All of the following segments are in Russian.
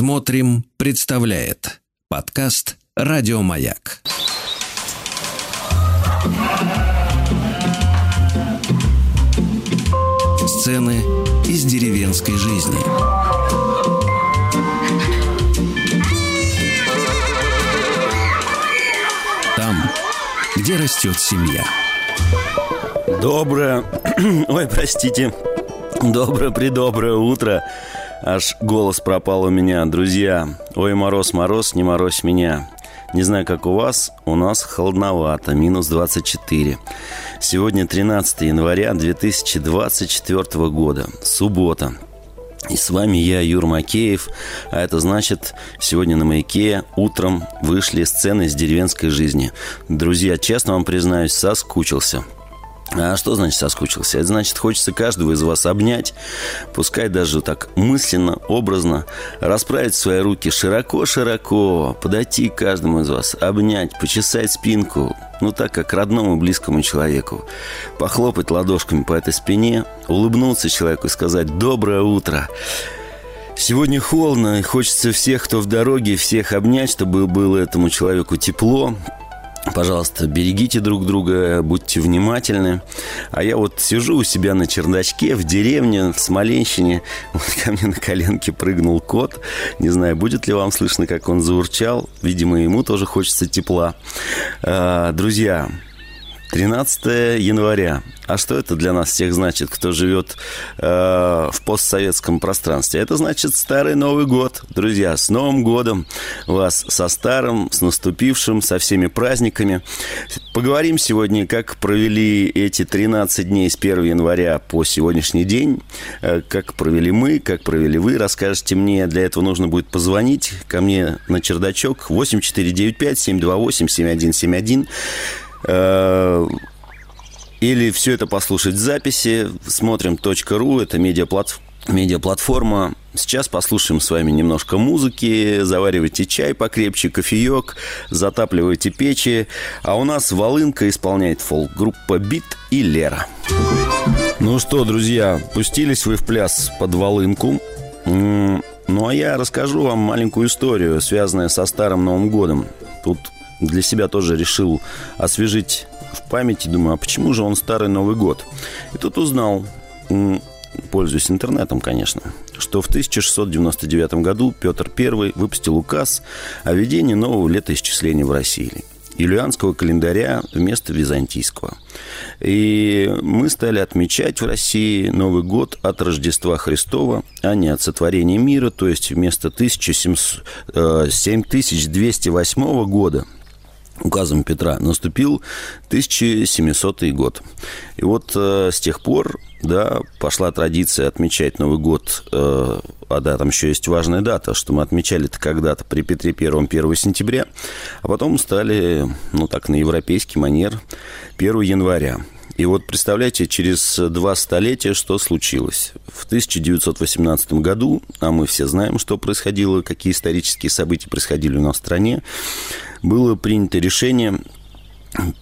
Смотрим, представляет подкаст Радиомаяк. Сцены из деревенской жизни. Там, где растет семья. Доброе, ой, простите, доброе-предоброе утро. Аж голос пропал у меня, друзья. Ой, мороз, мороз, не морозь меня. Не знаю, как у вас, у нас холодновато, минус 24. Сегодня 13 января 2024 года, суббота. И с вами я, Юр Макеев, а это значит, сегодня на «Маяке» утром вышли сцены из деревенской жизни. Друзья, честно вам признаюсь, соскучился – а что значит соскучился? Это значит, хочется каждого из вас обнять, пускай даже так мысленно, образно, расправить свои руки широко-широко, подойти к каждому из вас, обнять, почесать спинку, ну так, как родному близкому человеку, похлопать ладошками по этой спине, улыбнуться человеку и сказать «Доброе утро!» Сегодня холодно, и хочется всех, кто в дороге, всех обнять, чтобы было этому человеку тепло, Пожалуйста, берегите друг друга, будьте внимательны. А я вот сижу у себя на чердачке в деревне, в Смоленщине. Вот ко мне на коленке прыгнул кот. Не знаю, будет ли вам слышно, как он заурчал. Видимо, ему тоже хочется тепла. А, друзья, 13 января. А что это для нас всех значит, кто живет э, в постсоветском пространстве? Это значит Старый Новый год. Друзья, с Новым годом вас со старым, с наступившим, со всеми праздниками. Поговорим сегодня, как провели эти 13 дней с 1 января по сегодняшний день. Э, как провели мы, как провели вы, расскажете мне. Для этого нужно будет позвонить ко мне на чердачок 8495 728 7171 Э, или все это послушать в записи. Смотрим .ру, это медиаплатформа медиаплатформа. Сейчас послушаем с вами немножко музыки, заваривайте чай покрепче, кофеек, затапливайте печи. А у нас Волынка исполняет фолк-группа Бит и Лера. Ну что, друзья, пустились вы в пляс под Волынку. Ну, а я расскажу вам маленькую историю, связанную со Старым Новым Годом. Тут для себя тоже решил освежить в памяти. Думаю, а почему же он Старый Новый год? И тут узнал, пользуясь интернетом, конечно, что в 1699 году Петр I выпустил указ о введении нового летоисчисления в России юлианского календаря вместо византийского. И мы стали отмечать в России Новый год от Рождества Христова, а не от сотворения мира, то есть вместо 1700, 7208 э, года – указом Петра наступил 1700 год. И вот э, с тех пор, да, пошла традиция отмечать Новый год, э, а да, там еще есть важная дата, что мы отмечали это когда-то при Петре Первом 1 сентября, а потом стали, ну так, на европейский манер 1 января. И вот представляете, через два столетия что случилось? В 1918 году, а мы все знаем, что происходило, какие исторические события происходили у нас в стране, было принято решение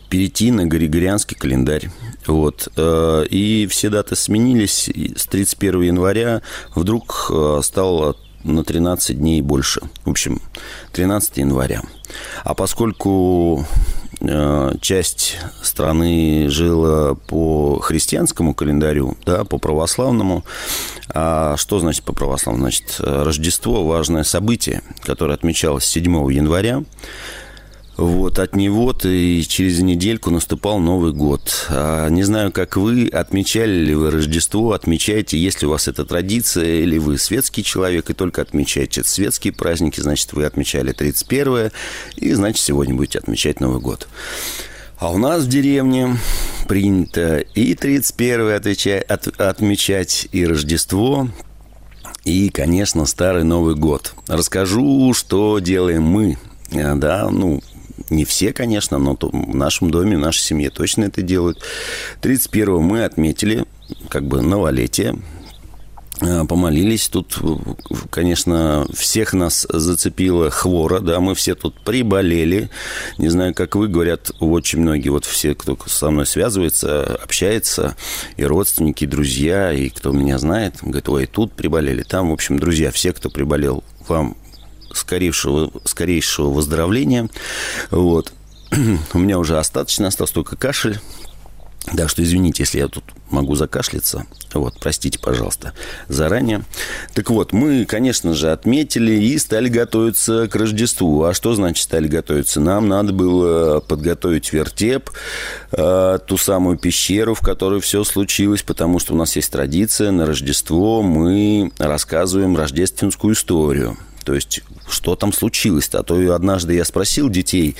перейти на Григорианский календарь. Вот. Э, и все даты сменились. С 31 января вдруг э, стало на 13 дней больше. В общем, 13 января. А поскольку э, часть страны жила по христианскому календарю, да, по православному. А что значит по православному? Значит, Рождество – важное событие, которое отмечалось 7 января. Вот, от него-то и через недельку наступал Новый год. А, не знаю, как вы, отмечали ли вы Рождество, отмечаете, есть ли у вас эта традиция, или вы светский человек и только отмечаете светские праздники, значит, вы отмечали 31 и, значит, сегодня будете отмечать Новый год. А у нас в деревне принято и 31 отвечать, от, отмечать, и Рождество, и, конечно, Старый Новый год. Расскажу, что делаем мы. А, да, ну, не все, конечно, но в нашем доме, в нашей семье точно это делают. 31-го мы отметили как бы новолетие, а, помолились. Тут, конечно, всех нас зацепила хвора, да, мы все тут приболели. Не знаю, как вы, говорят, очень многие, вот все, кто со мной связывается, общается, и родственники, и друзья, и кто меня знает, говорят, ой, тут приболели, там, в общем, друзья, все, кто приболел, вам скорейшего, скорейшего выздоровления. Вот. У меня уже остаточно остался только кашель. Да, что извините, если я тут могу закашляться. Вот, простите, пожалуйста, заранее. Так вот, мы, конечно же, отметили и стали готовиться к Рождеству. А что значит стали готовиться? Нам надо было подготовить вертеп, э, ту самую пещеру, в которой все случилось, потому что у нас есть традиция, на Рождество мы рассказываем рождественскую историю. То есть что там случилось-то? А то однажды я спросил детей,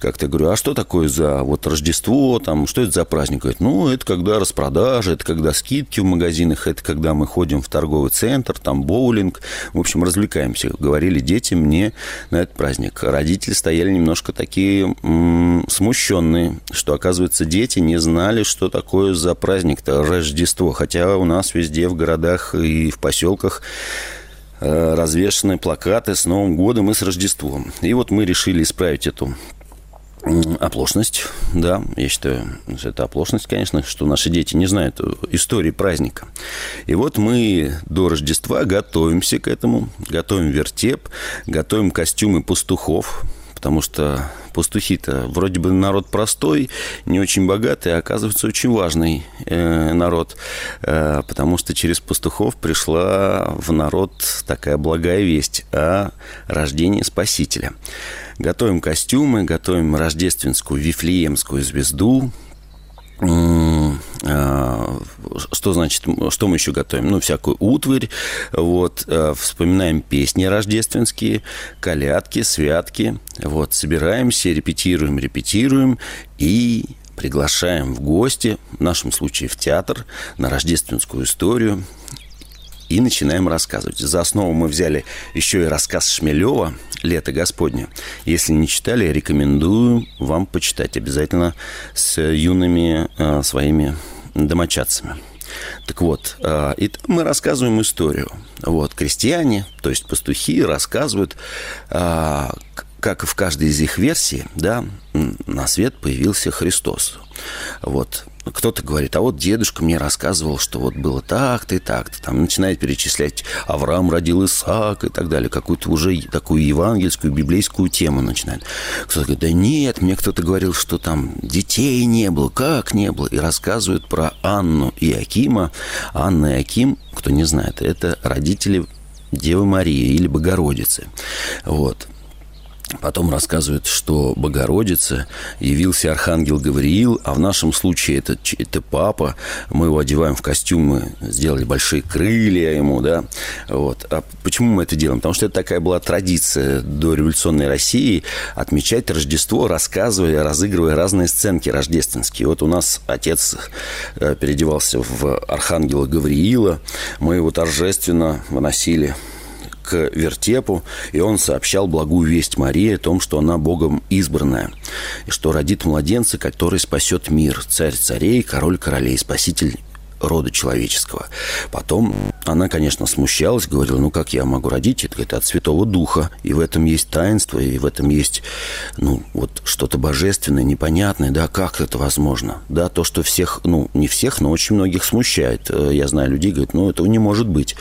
как-то говорю, а что такое за вот Рождество, там, что это за праздник? Говорят, ну, это когда распродажа, это когда скидки в магазинах, это когда мы ходим в торговый центр, там боулинг. В общем, развлекаемся. Говорили дети мне на этот праздник. Родители стояли немножко такие м- смущенные, что, оказывается, дети не знали, что такое за праздник-то Рождество. Хотя у нас везде в городах и в поселках развешаны плакаты с Новым годом и с Рождеством. И вот мы решили исправить эту оплошность, да, я считаю, что это оплошность, конечно, что наши дети не знают истории праздника. И вот мы до Рождества готовимся к этому, готовим вертеп, готовим костюмы пастухов, потому что пастухи-то вроде бы народ простой, не очень богатый, а оказывается очень важный э, народ, э, потому что через пастухов пришла в народ такая благая весть о рождении Спасителя. Готовим костюмы, готовим рождественскую вифлеемскую звезду, что значит, что мы еще готовим? Ну, всякую утварь, вот, э, вспоминаем песни рождественские, колядки, святки, вот, собираемся, репетируем, репетируем и приглашаем в гости, в нашем случае в театр, на рождественскую историю, и начинаем рассказывать. За основу мы взяли еще и рассказ Шмелева «Лето Господне». Если не читали, рекомендую вам почитать обязательно с юными э, своими домочадцами. Так вот, э, и мы рассказываем историю. Вот, крестьяне, то есть пастухи, рассказывают, э, как и в каждой из их версий, да, на свет появился Христос. Вот, кто-то говорит, а вот дедушка мне рассказывал, что вот было так-то и так-то. Там начинает перечислять, Авраам родил Исаак и так далее. Какую-то уже такую евангельскую, библейскую тему начинает. Кто-то говорит, да нет, мне кто-то говорил, что там детей не было, как не было. И рассказывают про Анну и Акима. Анна и Аким, кто не знает, это родители Девы Марии или Богородицы. Вот. Потом рассказывают, что Богородице явился архангел Гавриил, а в нашем случае это, это папа. Мы его одеваем в костюмы, сделали большие крылья ему, да. Вот. А почему мы это делаем? Потому что это такая была традиция до революционной России отмечать Рождество, рассказывая, разыгрывая разные сценки рождественские. Вот у нас отец э, переодевался в архангела Гавриила, мы его торжественно выносили к вертепу, и он сообщал благую весть Марии о том, что она Богом избранная, и что родит младенца, который спасет мир, царь царей, король королей, спаситель рода человеческого. Потом она, конечно, смущалась, говорила, ну как я могу родить? Это, это от Святого Духа. И в этом есть таинство, и в этом есть, ну, вот что-то божественное, непонятное. Да, как это возможно? Да, то, что всех, ну, не всех, но очень многих смущает. Э, я знаю людей, говорят, ну, этого не может быть.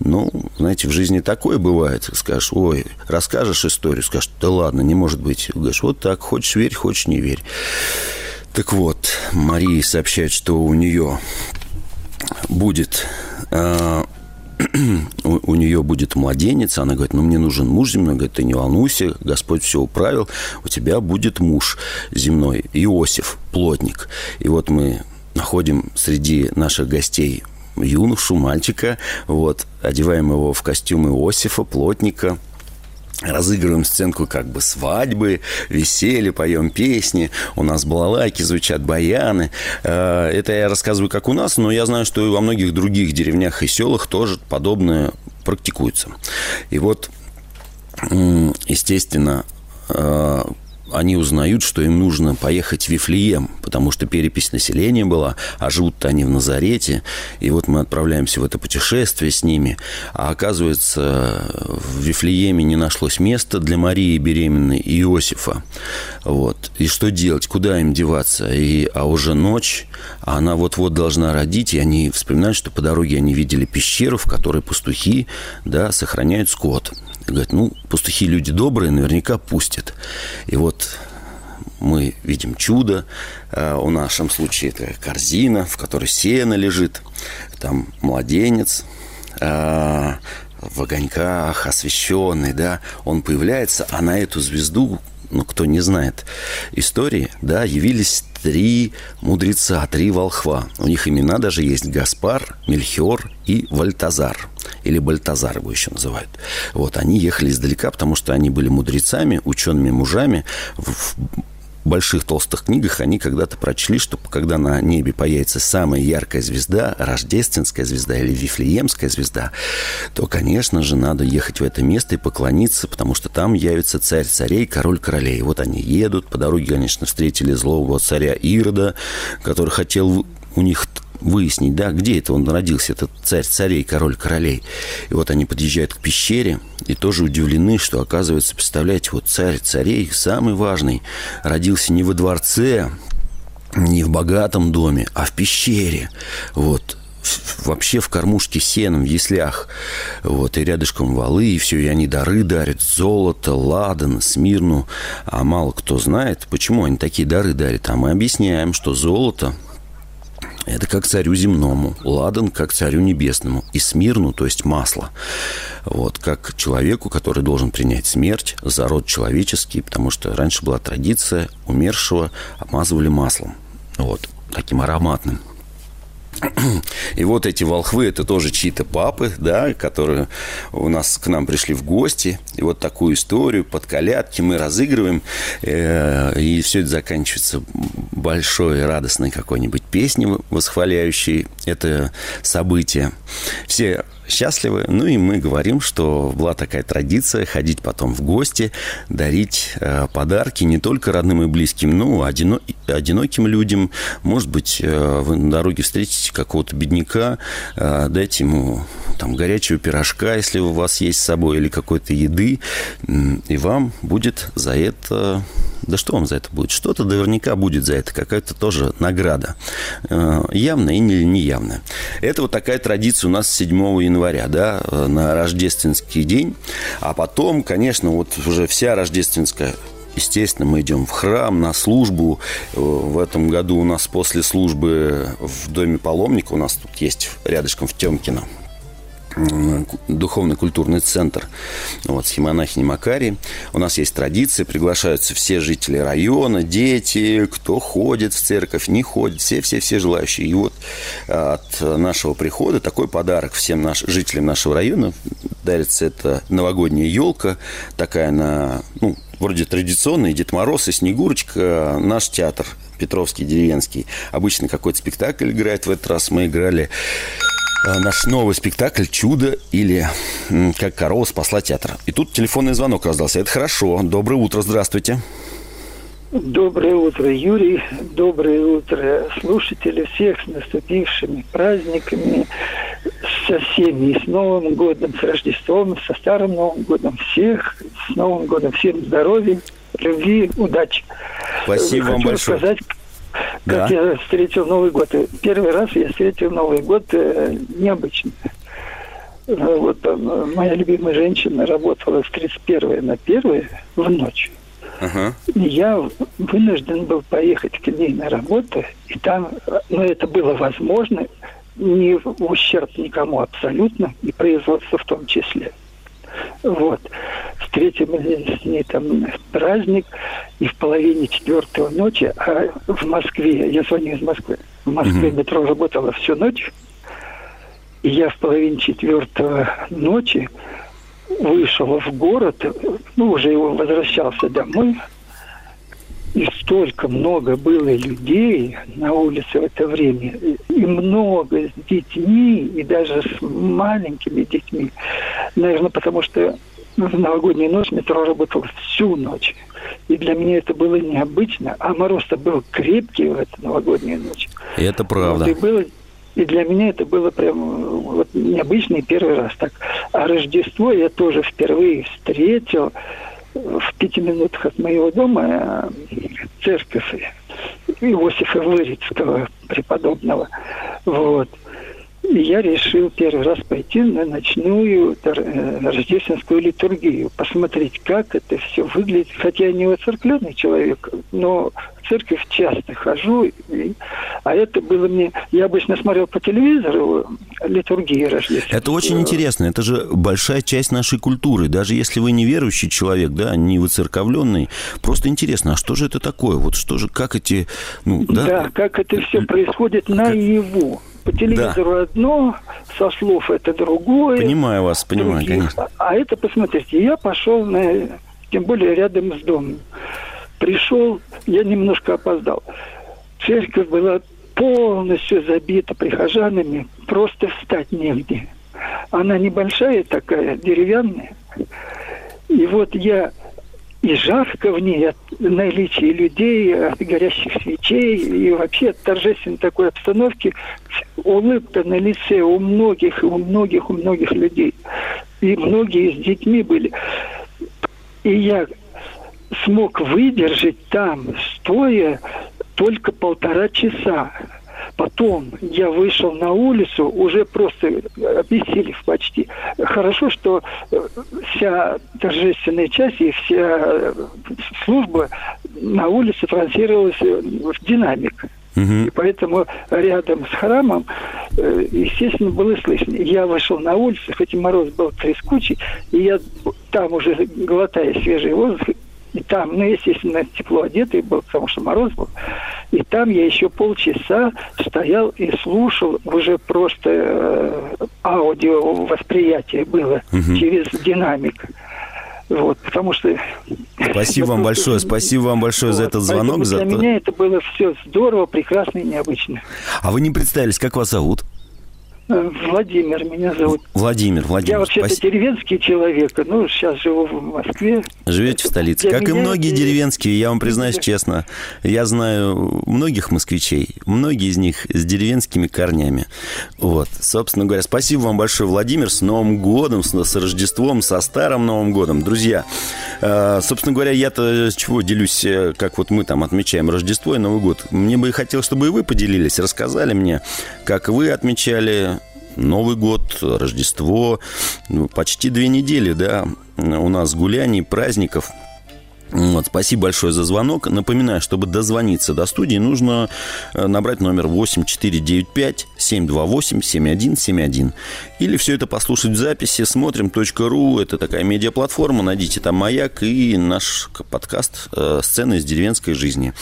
Ну, знаете, в жизни такое бывает. Скажешь, ой, расскажешь историю, скажешь, да ладно, не может быть. Говоришь, вот так, хочешь верь, хочешь не верь. Так вот, Мария сообщает, что у нее будет э, у, у нее будет младенец, она говорит, ну, мне нужен муж земной, говорит, ты не волнуйся, Господь все управил, у тебя будет муж земной, Иосиф, плотник. И вот мы находим среди наших гостей юношу, мальчика, вот, одеваем его в костюм Иосифа, плотника – разыгрываем сценку как бы свадьбы, веселье, поем песни, у нас балалайки, звучат баяны. Э, это я рассказываю как у нас, но я знаю, что и во многих других деревнях и селах тоже подобное практикуется. И вот, естественно, э, они узнают, что им нужно поехать в Вифлеем, потому что перепись населения была, а живут-то они в Назарете. И вот мы отправляемся в это путешествие с ними. А оказывается, в Вифлееме не нашлось места для Марии беременной и Иосифа. Вот. И что делать? Куда им деваться? И, а уже ночь, а она вот-вот должна родить, и они вспоминают, что по дороге они видели пещеру, в которой пастухи, да, сохраняют скот. Говорят, ну, пастухи люди добрые, наверняка пустят. И вот мы видим чудо. А, в нашем случае это корзина, в которой сено лежит. Там младенец а, в огоньках, освещенный, да. Он появляется, а на эту звезду ну, кто не знает истории, да, явились три мудреца, три волхва. У них имена даже есть Гаспар, Мельхиор и Вальтазар. Или Бальтазар его еще называют. Вот, они ехали издалека, потому что они были мудрецами, учеными мужами в больших толстых книгах они когда-то прочли, что когда на небе появится самая яркая звезда, рождественская звезда или вифлеемская звезда, то, конечно же, надо ехать в это место и поклониться, потому что там явится царь царей, король королей. Вот они едут, по дороге, конечно, встретили злого царя Ирода, который хотел у них выяснить, да, где это он родился, этот царь царей, король королей. И вот они подъезжают к пещере и тоже удивлены, что, оказывается, представляете, вот царь царей, самый важный, родился не во дворце, не в богатом доме, а в пещере. Вот, вообще в кормушке сеном, в яслях. Вот, и рядышком валы, и все, и они дары дарят. Золото, ладан, смирну. А мало кто знает, почему они такие дары дарят. А мы объясняем, что золото – это как царю земному, ладан как царю небесному, и смирну, то есть масло. Вот, как человеку, который должен принять смерть за род человеческий, потому что раньше была традиция умершего обмазывали маслом. Вот, таким ароматным. И вот эти волхвы, это тоже чьи-то папы, да, которые у нас к нам пришли в гости. И вот такую историю под колядки мы разыгрываем. Э, и все это заканчивается большой радостной какой-нибудь песней, восхваляющей это событие. Все счастливы. Ну и мы говорим, что была такая традиция ходить потом в гости, дарить э, подарки не только родным и близким, но одино, одиноким людям. Может быть, э, вы на дороге встретите какого-то бедняка, э, дайте ему там горячего пирожка, если у вас есть с собой, или какой-то еды, и вам будет за это да что вам за это будет? Что-то наверняка будет за это, какая-то тоже награда. Э, явная или неявная. Это вот такая традиция у нас 7 января, да, э, на рождественский день. А потом, конечно, вот уже вся рождественская Естественно, мы идем в храм, на службу. Э, в этом году у нас после службы в Доме паломника, у нас тут есть рядышком в Темкино, духовно-культурный центр вот, схемонахини Макарии. У нас есть традиция, приглашаются все жители района, дети, кто ходит в церковь, не ходит, все-все-все желающие. И вот от нашего прихода такой подарок всем наш, жителям нашего района дарится это новогодняя елка, такая на, ну, вроде традиционная, Дед Мороз и Снегурочка, наш театр Петровский, деревенский. Обычно какой-то спектакль играет в этот раз. Мы играли наш новый спектакль «Чудо» или «Как корова спасла театр». И тут телефонный звонок раздался. Это хорошо. Доброе утро, здравствуйте. Доброе утро, Юрий. Доброе утро, слушатели. Всех с наступившими праздниками, со всеми, с Новым годом, с Рождеством, со Старым Новым годом. Всех с Новым годом. Всем здоровья, любви, удачи. Спасибо Хочу вам большое. Сказать, да. как я встретил Новый год. Первый раз я встретил Новый год э, необычно. Э, вот э, моя любимая женщина работала с 31 на 1 в ночь. И я вынужден был поехать к ней на работу, и там, ну, это было возможно, не в ущерб никому абсолютно, и производству в том числе. Вот. Встретили с ней там праздник, и в половине четвертого ночи, а в Москве, я звоню из Москвы, в Москве mm-hmm. метро работало всю ночь, и я в половине четвертого ночи вышел в город, ну, уже его возвращался домой, и столько много было людей на улице в это время, и много с детьми, и даже с маленькими детьми. Наверное, потому что в новогоднюю ночь метро работало всю ночь. И для меня это было необычно. А мороз-то был крепкий в эту новогоднюю ночь. И это правда. Вот, и, было, и для меня это было прям вот, необычный первый раз так. А Рождество я тоже впервые встретил в пяти минутах от моего дома э, церковь. Иосифа Вырицкого, преподобного. Вот. И я решил первый раз пойти на ночную э, рождественскую литургию, посмотреть, как это все выглядит. Хотя я не воцеркленный человек, но в церковь часто хожу. И, а это было мне... Я обычно смотрел по телевизору литургии рождественской. Это очень интересно. Это же большая часть нашей культуры. Даже если вы не верующий человек, да, не выцерковленный, просто интересно, а что же это такое? Вот что же, как эти... Ну, да? да, как это все происходит как... наяву. По телевизору да. одно, со слов это другое. Понимаю вас, понимаю, других. конечно. А это, посмотрите, я пошел на, тем более рядом с домом. Пришел, я немножко опоздал. Церковь была полностью забита прихожанами, просто встать негде. Она небольшая такая, деревянная. И вот я и жарко в ней от наличия людей, от горящих свечей и вообще от торжественной такой обстановки улыбка на лице у многих, у многих, у многих людей. И многие с детьми были. И я смог выдержать там, стоя, только полтора часа. Потом я вышел на улицу, уже просто обессилев почти. Хорошо, что э, вся торжественная часть и вся э, служба на улице транслировалась э, в динамик. Угу. И поэтому рядом с храмом, естественно, было слышно. Я вышел на улицу, хоть и мороз был трескучий, и я там уже, глотая свежий воздух, и там, ну, естественно, тепло одетый был, потому что мороз был. И там я еще полчаса стоял и слушал, уже просто э, аудио восприятие было угу. через динамик. Вот, потому что... Спасибо вам большое, спасибо вам большое вот, за этот звонок. Для за... меня это было все здорово, прекрасно и необычно. А вы не представились, как вас зовут? Владимир меня зовут. Владимир, Владимир. Я вообще-то спасибо. деревенский человек, ну, сейчас живу в Москве. Живете в столице. Для как и многие деревенские, я вам признаюсь честно, я знаю многих москвичей, многие из них с деревенскими корнями. Вот, собственно говоря, спасибо вам большое, Владимир, с Новым годом, с, с Рождеством, со Старым Новым годом. Друзья, собственно говоря, я-то чего делюсь, э, как вот мы там отмечаем Рождество и Новый год. Мне бы хотелось, чтобы и вы поделились, рассказали мне, как вы отмечали Новый год, Рождество, ну, почти две недели, да, у нас гуляний, праздников. Вот, спасибо большое за звонок. Напоминаю, чтобы дозвониться до студии, нужно э, набрать номер 8495-728-7171. Или все это послушать в записи смотрим.ру. Это такая медиаплатформа. Найдите там «Маяк» и наш подкаст э, «Сцены из деревенской жизни».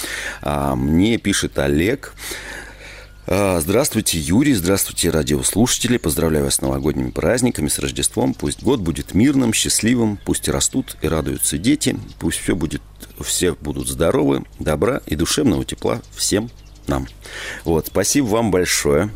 А мне пишет Олег. А, здравствуйте, Юрий, здравствуйте, радиослушатели. Поздравляю вас с новогодними праздниками, с Рождеством. Пусть год будет мирным, счастливым, пусть растут и радуются дети, пусть все будет, все будут здоровы, добра и душевного тепла всем нам. Вот, спасибо вам большое.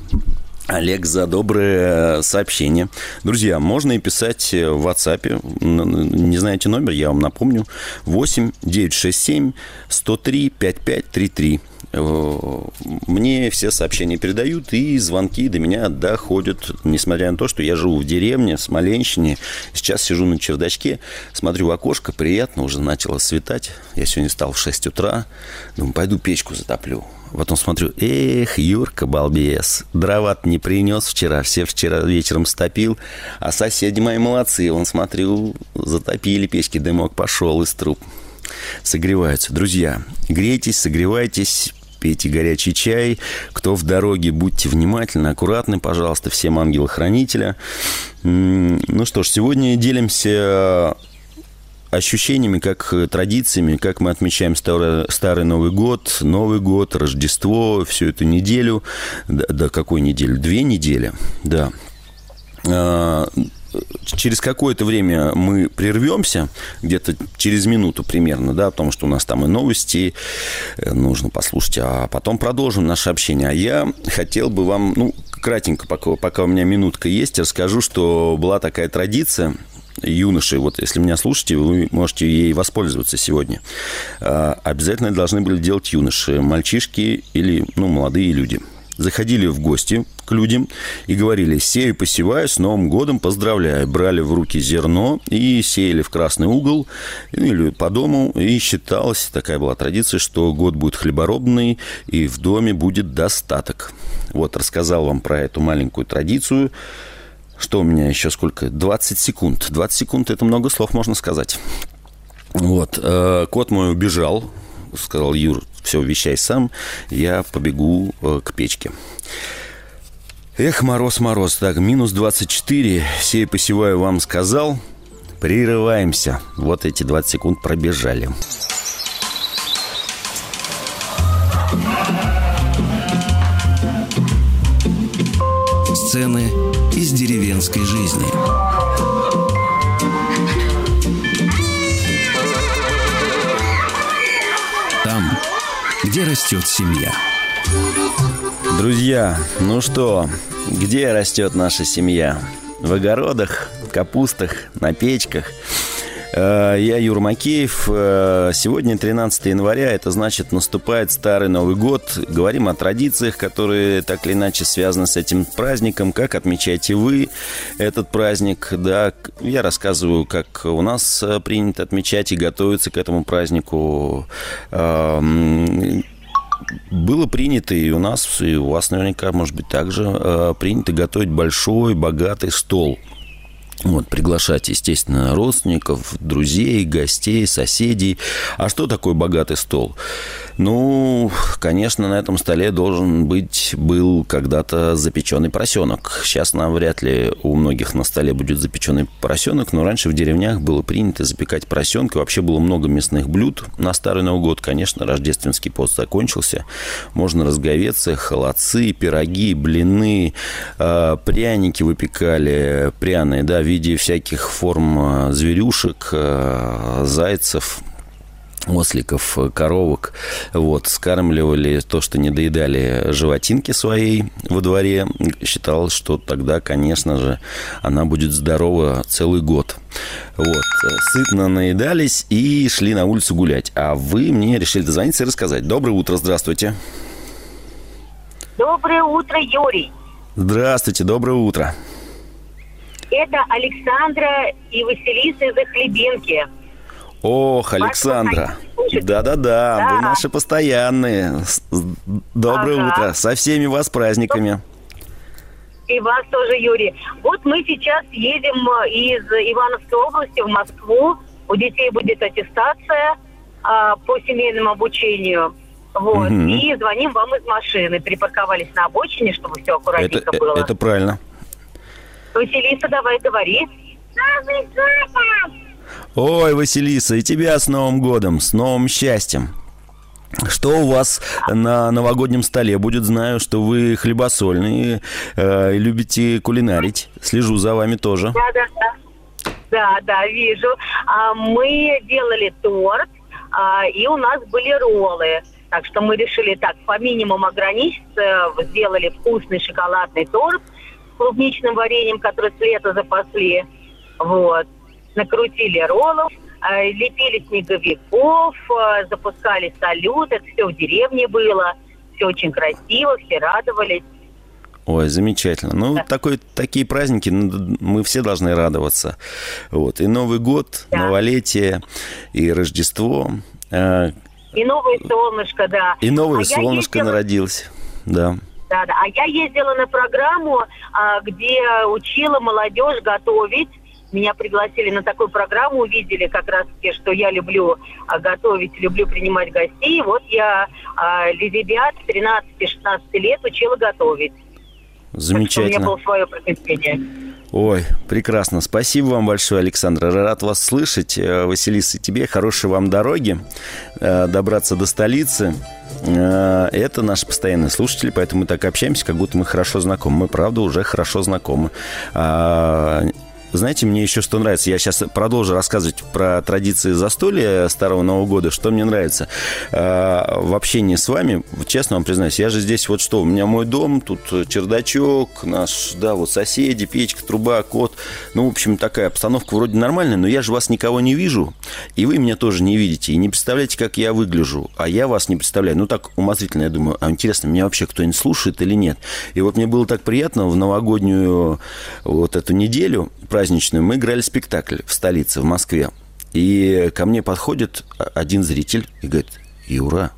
Олег, за доброе сообщение. Друзья, можно и писать в WhatsApp. Не знаете номер, я вам напомню. 8 967 103 5533. Мне все сообщения передают, и звонки до меня доходят, несмотря на то, что я живу в деревне, в Смоленщине. Сейчас сижу на чердачке, смотрю в окошко, приятно, уже начало светать. Я сегодня встал в 6 утра, думаю, пойду печку затоплю. Потом смотрю, эх, Юрка, балбес, дрова не принес вчера, все вчера вечером стопил, а соседи мои молодцы, он, смотрю, затопили печки, дымок пошел из труб согреваются. Друзья, грейтесь, согревайтесь, пейте горячий чай. Кто в дороге, будьте внимательны, аккуратны, пожалуйста, всем ангелы-хранителя. Ну что ж, сегодня делимся ощущениями, как традициями, как мы отмечаем старый, старый Новый год, Новый год, Рождество, всю эту неделю. Да, да какой неделю? Две недели, да а, через какое-то время мы прервемся, где-то через минуту примерно, да, потому что у нас там и новости э, нужно послушать, а потом продолжим наше общение. А я хотел бы вам, ну, кратенько, пока, пока у меня минутка есть, расскажу, что была такая традиция, юноши, вот если меня слушаете, вы можете ей воспользоваться сегодня. А, обязательно должны были делать юноши, мальчишки или, ну, молодые люди – заходили в гости к людям и говорили «Сею, посеваю, с Новым годом поздравляю». Брали в руки зерно и сеяли в красный угол или по дому. И считалось, такая была традиция, что год будет хлеборобный и в доме будет достаток. Вот, рассказал вам про эту маленькую традицию. Что у меня еще сколько? 20 секунд. 20 секунд – это много слов, можно сказать. Вот. Э, кот мой убежал. Сказал, Юр, все, вещай сам. Я побегу э, к печке. Эх, мороз, мороз. Так, минус 24. Сей посеваю вам сказал. Прерываемся. Вот эти 20 секунд пробежали. Сцены из деревенской жизни. Где растет семья. Друзья, ну что, где растет наша семья? В огородах, капустах, на печках – я Юр Макеев. Э, сегодня 13 января, это значит наступает Старый Новый год. Говорим о традициях, которые так или иначе связаны с этим праздником. Как отмечаете вы этот праздник? Да, я рассказываю, как у нас э, принято отмечать и готовиться к этому празднику эм, было принято и у нас, и у вас наверняка, может быть, также принято готовить большой, богатый стол – вот, приглашать, естественно, родственников, друзей, гостей, соседей. А что такое богатый стол? Ну, конечно, на этом столе должен быть, был когда-то запеченный поросенок. Сейчас нам вряд ли у многих на столе будет запеченный поросенок, но раньше в деревнях было принято запекать поросенка. Вообще было много мясных блюд на Старый Новый год. Конечно, рождественский пост закончился. Можно разговеться, холодцы, пироги, блины, э, пряники выпекали, пряные, да, виде всяких форм э, зверюшек, э, зайцев, осликов, коровок, вот, скармливали то, что не доедали животинки своей во дворе. Считал, что тогда, конечно же, она будет здорова целый год. Вот, сытно наедались и шли на улицу гулять. А вы мне решили дозвониться и рассказать. Доброе утро, здравствуйте. Доброе утро, Юрий. Здравствуйте, доброе утро. Это Александра и Василиса из Хлебинки. Ох, Александра. Да-да-да, вы наши постоянные. Доброе ага. утро. Со всеми вас праздниками. И вас тоже, Юрий. Вот мы сейчас едем э, из Ивановской области в Москву. У детей будет аттестация а, по семейному обучению. Вот. Угу. И звоним вам из машины. Припарковались на обочине, чтобы все аккуратненько это, было. Это правильно. Василиса, давай говори. Новый год! Ой, Василиса, и тебя с Новым годом, с новым счастьем. Что у вас на новогоднем столе будет? Знаю, что вы хлебосольные, э, любите кулинарить. Слежу за вами тоже. Да, да, да. Да, да, вижу. А, мы делали торт, а, и у нас были роллы. Так что мы решили так по минимуму ограничиться, сделали вкусный шоколадный торт клубничным вареньем, который с лета запасли. Вот накрутили роллов, э, лепили снеговиков, э, запускали салют. Это все в деревне было. Все очень красиво, все радовались. Ой, замечательно. Ну, да. такой, такие праздники, ну, мы все должны радоваться. Вот. И Новый год, да. новолетие, и Рождество. Э, и новое солнышко, да. И новое а солнышко ездила... народилось, да. Да, да. А я ездила на программу, а, где учила молодежь готовить меня пригласили на такую программу, увидели как раз таки, что я люблю а, готовить, люблю принимать гостей. Вот я а, ребят 13-16 лет учила готовить. Замечательно. Так у меня было свое приключение. Ой, прекрасно. Спасибо вам большое, Александр. Рад вас слышать. Э, Василиса, тебе хорошей вам дороги, э, добраться до столицы. Э, это наши постоянные слушатели, поэтому мы так общаемся, как будто мы хорошо знакомы. Мы, правда, уже хорошо знакомы. А, знаете, мне еще что нравится. Я сейчас продолжу рассказывать про традиции застолья Старого Нового года. Что мне нравится э, в общении с вами, честно вам признаюсь, я же здесь вот что, у меня мой дом, тут чердачок, наш, да, вот соседи, печка, труба, кот. Ну, в общем, такая обстановка вроде нормальная, но я же вас никого не вижу, и вы меня тоже не видите, и не представляете, как я выгляжу, а я вас не представляю. Ну, так умозрительно, я думаю, а интересно, меня вообще кто-нибудь слушает или нет? И вот мне было так приятно в новогоднюю вот эту неделю праздничную мы играли спектакль в столице, в Москве. И ко мне подходит один зритель и говорит, Юра,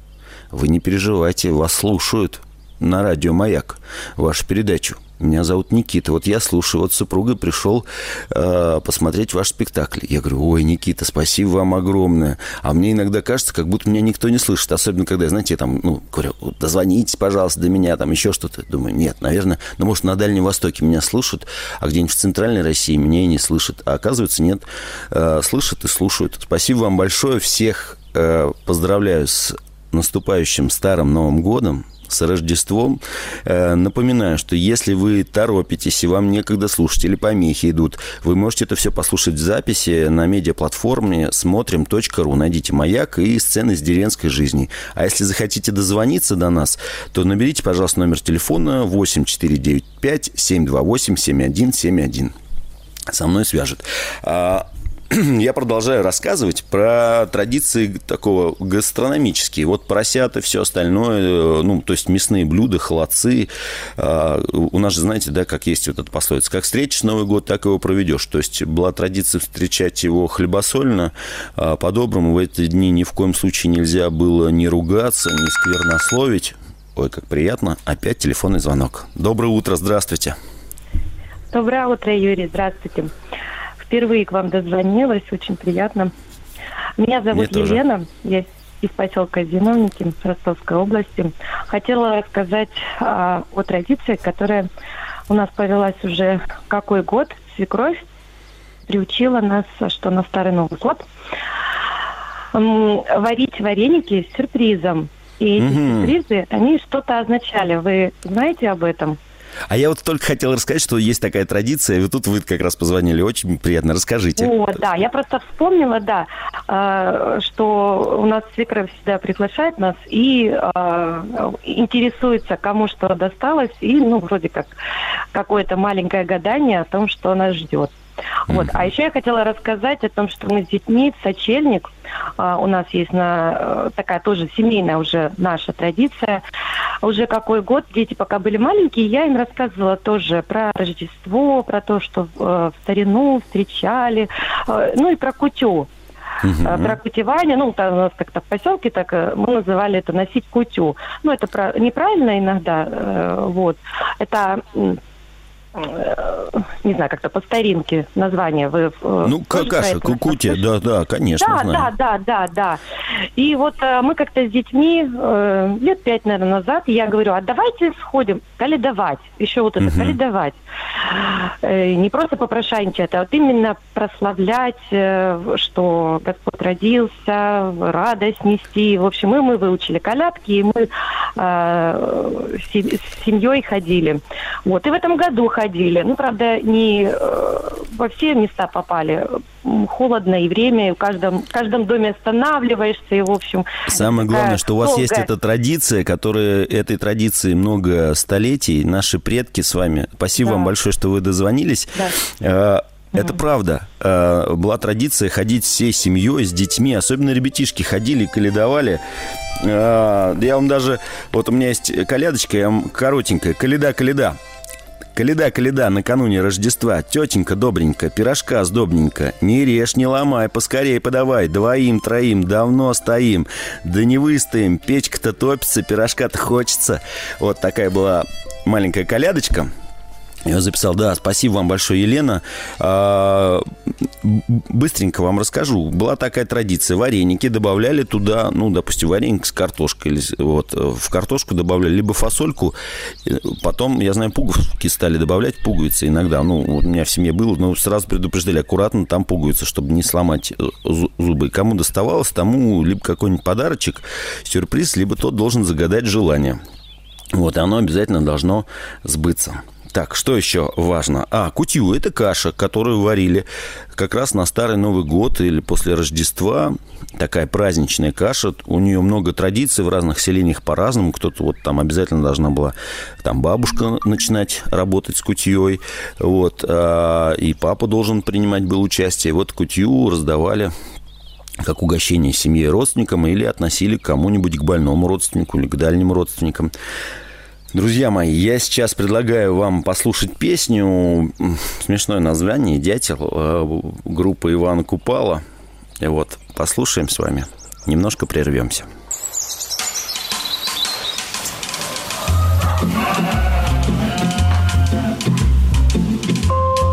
вы не переживайте, вас слушают на радио «Маяк» вашу передачу. Меня зовут Никита. Вот я слушаю. Вот супруга пришел э, посмотреть ваш спектакль. Я говорю, ой, Никита, спасибо вам огромное. А мне иногда кажется, как будто меня никто не слышит. Особенно, когда, знаете, я там, ну, говорю, дозвонитесь, пожалуйста, до меня, там еще что-то. Думаю, нет, наверное, ну, может, на Дальнем Востоке меня слушают, а где-нибудь в Центральной России меня и не слышат. А оказывается, нет, э, слышат и слушают. Спасибо вам большое. Всех э, поздравляю с наступающим Старым Новым Годом с Рождеством. Э, напоминаю, что если вы торопитесь и вам некогда слушать или помехи идут, вы можете это все послушать в записи на медиаплатформе смотрим.ру. Найдите «Маяк» и сцены из деревенской жизни. А если захотите дозвониться до нас, то наберите, пожалуйста, номер телефона 8495 728 7171 со мной свяжет. А, я продолжаю рассказывать про традиции такого гастрономические. Вот поросята, все остальное, ну, то есть мясные блюда, холодцы. А, у нас же, знаете, да, как есть вот эта пословица, как встретишь Новый год, так его проведешь. То есть была традиция встречать его хлебосольно, а, по-доброму в эти дни ни в коем случае нельзя было ни ругаться, ни сквернословить. Ой, как приятно. Опять телефонный звонок. Доброе утро, здравствуйте. Доброе утро, Юрий, здравствуйте впервые к вам дозвонилась, очень приятно. Меня зовут Мне Елена, тоже. я из поселка Зиновники Ростовской области. Хотела рассказать а, о традиции, которая у нас повелась уже какой год. Свекровь приучила нас, что на Старый Новый год варить вареники с сюрпризом. И эти угу. сюрпризы, они что-то означали. Вы знаете об этом? А я вот только хотел рассказать, что есть такая традиция, и тут вы как раз позвонили, очень приятно, расскажите. О, да, я просто вспомнила, да, э, что у нас свекровь всегда приглашает нас и э, интересуется, кому что досталось, и, ну, вроде как какое-то маленькое гадание о том, что нас ждет. Вот. А еще я хотела рассказать о том, что мы с детьми в сочельник, а, у нас есть на, такая тоже семейная уже наша традиция, уже какой год, дети пока были маленькие, я им рассказывала тоже про Рождество, про то, что э, в старину встречали, э, ну и про кутю. Uh-huh. Про кутевание, ну, там у нас как-то в поселке так мы называли это носить кутю. Ну, это про, неправильно иногда, вот. Это не знаю, как-то по старинке название. Вы э, ну, какаша, кукути, да, да, конечно, да, знаю. Да, да, да, да. И вот э, мы как-то с детьми э, лет пять, наверное, назад, я говорю, а давайте сходим каледовать. Еще вот это, угу. каледовать. Э, не просто попрошайничать, а вот именно прославлять, э, что Господь родился, радость нести. В общем, мы, мы выучили колядки, и мы э, с семьей ходили. Вот, и в этом году ходили ходили. Ну, правда, не э, во все места попали. Холодно и время, и в каждом, в каждом доме останавливаешься, и, в общем... Самое главное, что у вас долгая... есть эта традиция, которая... Этой традиции много столетий. Наши предки с вами. Спасибо да. вам большое, что вы дозвонились. Да. Э, это правда. Э, была традиция ходить всей семьей, с детьми, особенно ребятишки ходили, каледовали. Я вам даже... Вот у меня есть колядочка, я вам коротенькая. Каледа-каледа. Каледа, каледа, накануне Рождества, тетенька добренька, пирожка сдобненько, не режь, не ломай, поскорее подавай, двоим, троим, давно стоим, да не выстоим, печка-то топится, пирожка-то хочется. Вот такая была маленькая колядочка. Я записал, да, спасибо вам большое, Елена. А, быстренько вам расскажу. Была такая традиция. Вареники добавляли туда, ну, допустим, вареник с картошкой. Или, вот, в картошку добавляли либо фасольку. Потом, я знаю, пуговки стали добавлять, пуговицы иногда. Ну, у меня в семье было, но сразу предупреждали, аккуратно там пуговицы, чтобы не сломать э, зубы. Кому доставалось, тому либо какой-нибудь подарочек, сюрприз, либо тот должен загадать желание. Вот, и оно обязательно должно сбыться. Так, что еще важно? А, кутью – это каша, которую варили как раз на Старый Новый год или после Рождества. Такая праздничная каша. У нее много традиций в разных селениях по-разному. Кто-то вот там обязательно должна была там бабушка начинать работать с кутьей. Вот. А, и папа должен принимать был участие. Вот кутью раздавали как угощение семье и родственникам или относили к кому-нибудь, к больному родственнику или к дальним родственникам. Друзья мои, я сейчас предлагаю вам послушать песню, смешное название, «Дятел», э, группа Ивана Купала. И вот, послушаем с вами, немножко прервемся.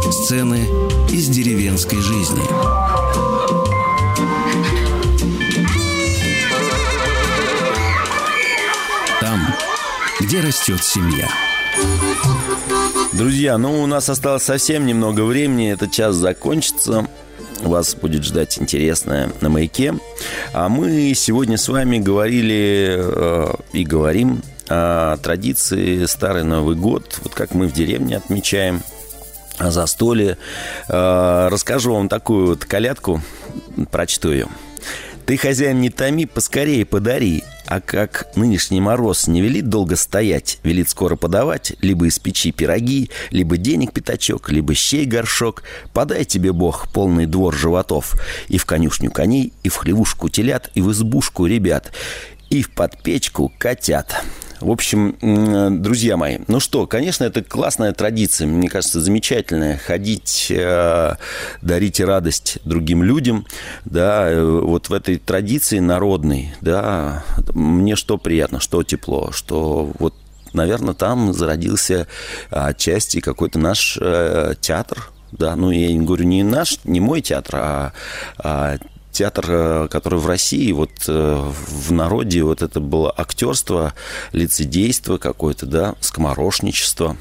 Сцены из деревенской жизни. Где растет семья. Друзья, ну у нас осталось совсем немного времени, этот час закончится. Вас будет ждать интересное на маяке. А мы сегодня с вами говорили э, и говорим о традиции Старый Новый год, вот как мы в деревне отмечаем застолье. Э, расскажу вам такую вот колядку, прочту ее. Ты, хозяин, не томи, поскорее подари. А как нынешний мороз не велит долго стоять, велит скоро подавать, либо из печи пироги, либо денег пятачок, либо щей горшок, подай тебе Бог полный двор животов, и в конюшню коней, и в хлевушку телят, и в избушку ребят, и в подпечку котят. В общем, друзья мои, ну что, конечно, это классная традиция, мне кажется, замечательная. Ходить, э, дарить радость другим людям, да, э, вот в этой традиции народной, да, мне что приятно, что тепло, что вот наверное, там зародился отчасти какой-то наш э, театр, да, ну я не говорю не наш, не мой театр, а, а театр, э, который в России, вот э, в народе вот это было актерство, лицедейство какое-то, да, скоморошничество.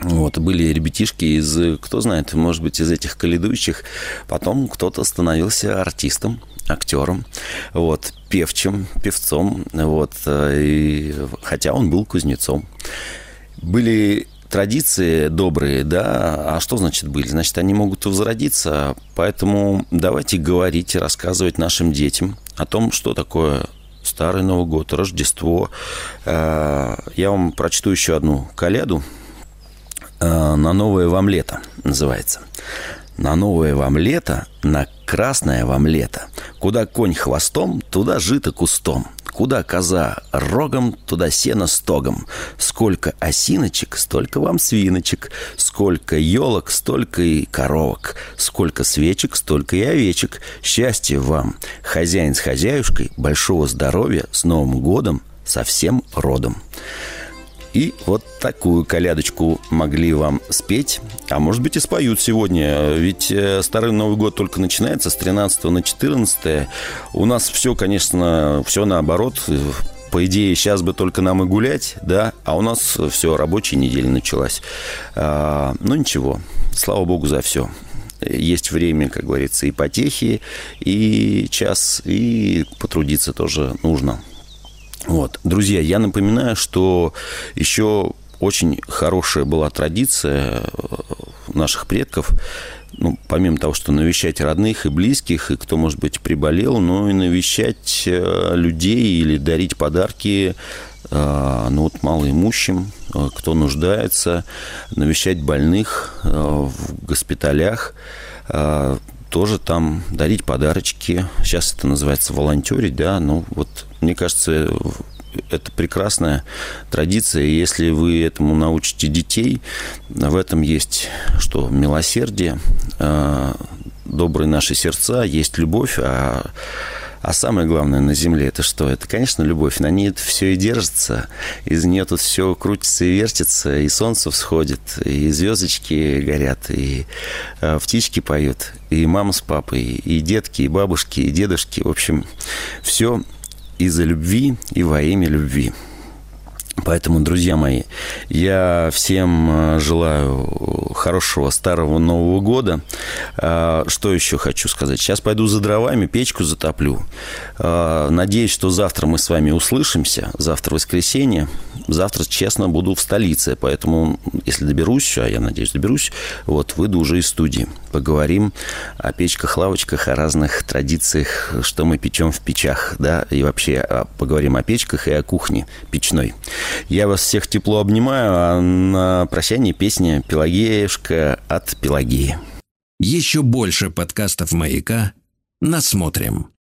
Вот, были ребятишки из, кто знает, может быть, из этих каледующих. Потом кто-то становился артистом, актером, вот, певчим, певцом, вот, э, и, хотя он был кузнецом. Были традиции добрые, да, а что значит были? Значит, они могут возродиться, поэтому давайте говорить и рассказывать нашим детям о том, что такое Старый Новый год, Рождество. Э, я вам прочту еще одну коляду. Э, «На новое вам лето» называется. «На новое вам лето, на красное вам лето. Куда конь хвостом, туда жито кустом. Куда коза рогом, туда сено стогом. Сколько осиночек, столько вам свиночек. Сколько елок, столько и коровок. Сколько свечек, столько и овечек. Счастья вам, хозяин с хозяюшкой, большого здоровья, с Новым годом, со всем родом. И вот такую колядочку могли вам спеть, а может быть и споют сегодня. Ведь э, Старый Новый год только начинается с 13 на 14. У нас все, конечно, все наоборот. По идее, сейчас бы только нам и гулять, да, а у нас все, рабочая неделя началась. А, ну ничего, слава богу за все есть время, как говорится, и потехи, и час, и потрудиться тоже нужно. Вот. Друзья, я напоминаю, что еще очень хорошая была традиция э, наших предков, ну, помимо того, что навещать родных и близких, и кто, может быть, приболел, но и навещать э, людей или дарить подарки э, ну, вот, малоимущим, кто нуждается, навещать больных в госпиталях, тоже там дарить подарочки. Сейчас это называется волонтерить, да, ну вот мне кажется, это прекрасная традиция. Если вы этому научите детей, в этом есть что? Милосердие, а, добрые наши сердца, есть любовь, а а самое главное на Земле это что? Это, конечно, любовь. На ней это все и держится. Из нее тут все крутится и вертится, и солнце всходит, и звездочки горят, и э, птички поют, и мама с папой, и детки, и бабушки, и дедушки. В общем, все из-за любви и во имя любви. Поэтому, друзья мои, я всем э, желаю хорошего старого Нового года. А, что еще хочу сказать? Сейчас пойду за дровами, печку затоплю. А, надеюсь, что завтра мы с вами услышимся. Завтра воскресенье. Завтра, честно, буду в столице. Поэтому, если доберусь, а я надеюсь, доберусь, вот, выйду уже из студии. Поговорим о печках, лавочках, о разных традициях, что мы печем в печах, да, и вообще а, поговорим о печках и о кухне печной. Я вас всех тепло обнимаю, а на прощание песня «Пелагеюшка» от Пелагеи. Еще больше подкастов «Маяка» насмотрим.